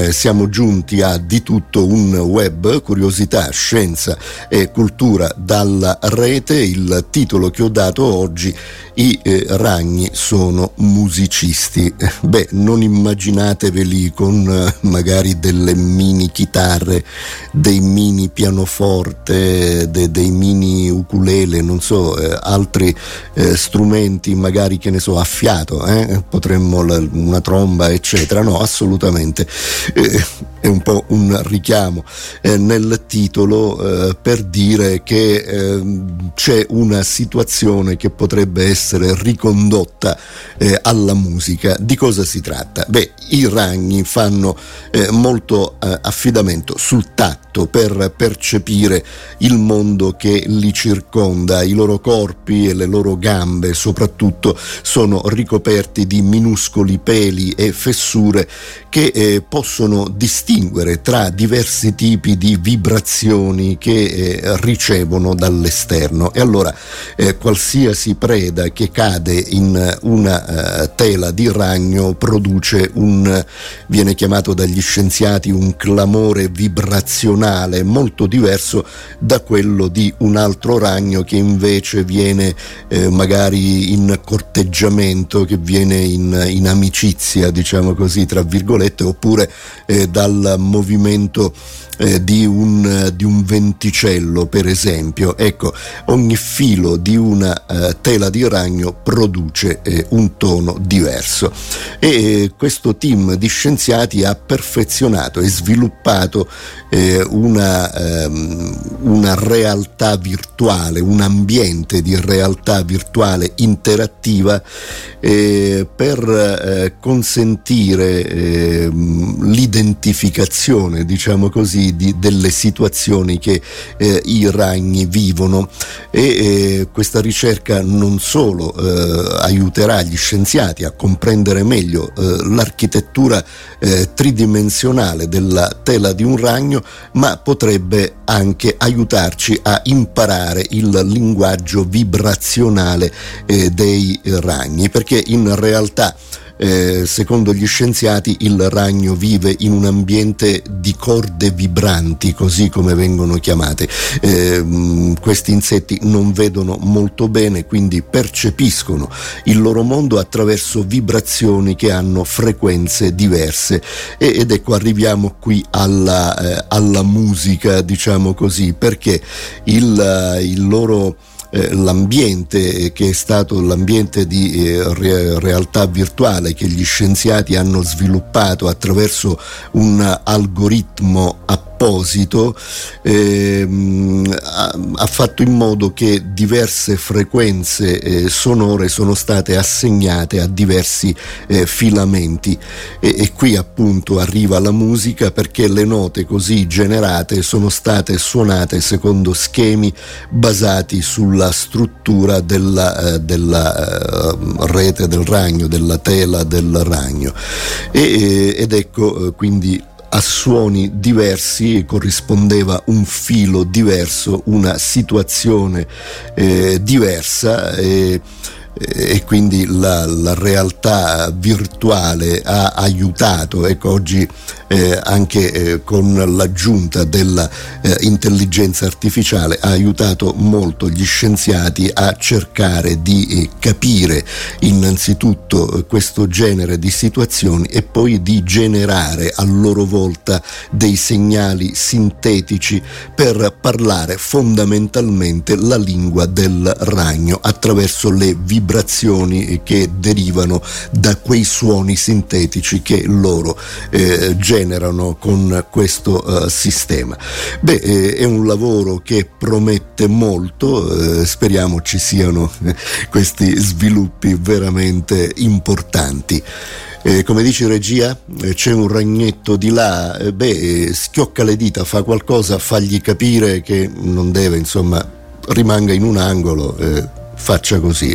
eh, siamo giunti a di tutto un web, curiosità, scienza e cultura dalla rete. Il titolo che ho dato oggi i eh, ragni sono musicisti. Beh, non immaginateveli con eh, magari delle mini chitarre, dei mini pianoforte, de, dei mini ukulele, non so, eh, altri eh, strumenti magari che ne so, a fiato, eh? potremmo la, una tromba, eccetera. No, assolutamente. Eh, è un po' un richiamo eh, nel titolo eh, per dire che eh, c'è una situazione che potrebbe essere ricondotta eh, alla musica. Di cosa si tratta? Beh, i ragni fanno eh, molto eh, affidamento sul tatto per percepire il mondo che li circonda. I loro corpi e le loro gambe soprattutto sono ricoperti di minuscoli peli e fessure che possono distinguere distinguere tra diversi tipi di vibrazioni che eh, ricevono dall'esterno. E allora eh, qualsiasi preda che cade in una eh, tela di ragno produce un, viene chiamato dagli scienziati un clamore vibrazionale molto diverso da quello di un altro ragno che invece viene eh, magari in corteggiamento, che viene in, in amicizia, diciamo così, tra virgolette, oppure eh, dal al movimento eh, di, un, di, un, venticello, per esempio. Ecco, ogni filo di una eh, tela di ragno produce eh, un tono diverso. E eh, questo team di scienziati ha perfezionato e sviluppato eh, una, ehm, una realtà virtuale, un ambiente di realtà virtuale interattiva eh, per consentire ehm, l'identificazione, diciamo così, di, delle situazioni che eh, i ragni vivono. E eh, questa ricerca non solo eh, aiuterà gli scienziati a comprendere meglio eh, l'architettura eh, tridimensionale della tela di un ragno, ma potrebbe anche aiutarci a imparare il linguaggio vibrazionale eh, dei ragni, perché in realtà eh, secondo gli scienziati il ragno vive in un ambiente di corde vibranti, così come vengono chiamate. Eh, questi insetti non vedono molto bene, quindi percepiscono il loro mondo attraverso vibrazioni che hanno frequenze diverse. E, ed ecco, arriviamo qui alla, eh, alla musica, diciamo così, perché il, il loro eh, l'ambiente che è stato l'ambiente di eh, re- realtà virtuale che gli scienziati hanno sviluppato attraverso un algoritmo apposito apposito ehm, ha, fatto in modo che diverse frequenze eh, sonore sono state assegnate a diversi eh, filamenti. E, e, qui appunto arriva la musica perché le note così generate sono state suonate secondo schemi basati sulla struttura della, eh, della eh, rete del ragno, della tela del ragno. E, ed ecco eh, quindi a suoni diversi corrispondeva un filo diverso, una situazione eh, diversa. Eh, e quindi la, la, realtà virtuale ha aiutato, ecco oggi eh, anche eh, con l'aggiunta dell'intelligenza eh, artificiale ha aiutato molto gli scienziati a cercare di eh, capire innanzitutto eh, questo genere di situazioni e poi di generare a loro volta dei segnali sintetici per parlare fondamentalmente la lingua del ragno attraverso le vibrazioni che derivano da quei suoni sintetici che loro eh, generano con questo uh, sistema. Beh, eh, è un lavoro che promette molto, eh, speriamo ci siano eh, questi sviluppi veramente importanti. Eh, come dice regia, eh, c'è un ragnetto di là, eh, beh, schiocca le dita, fa qualcosa, fagli capire che non deve, insomma, rimanga in un angolo, faccia così.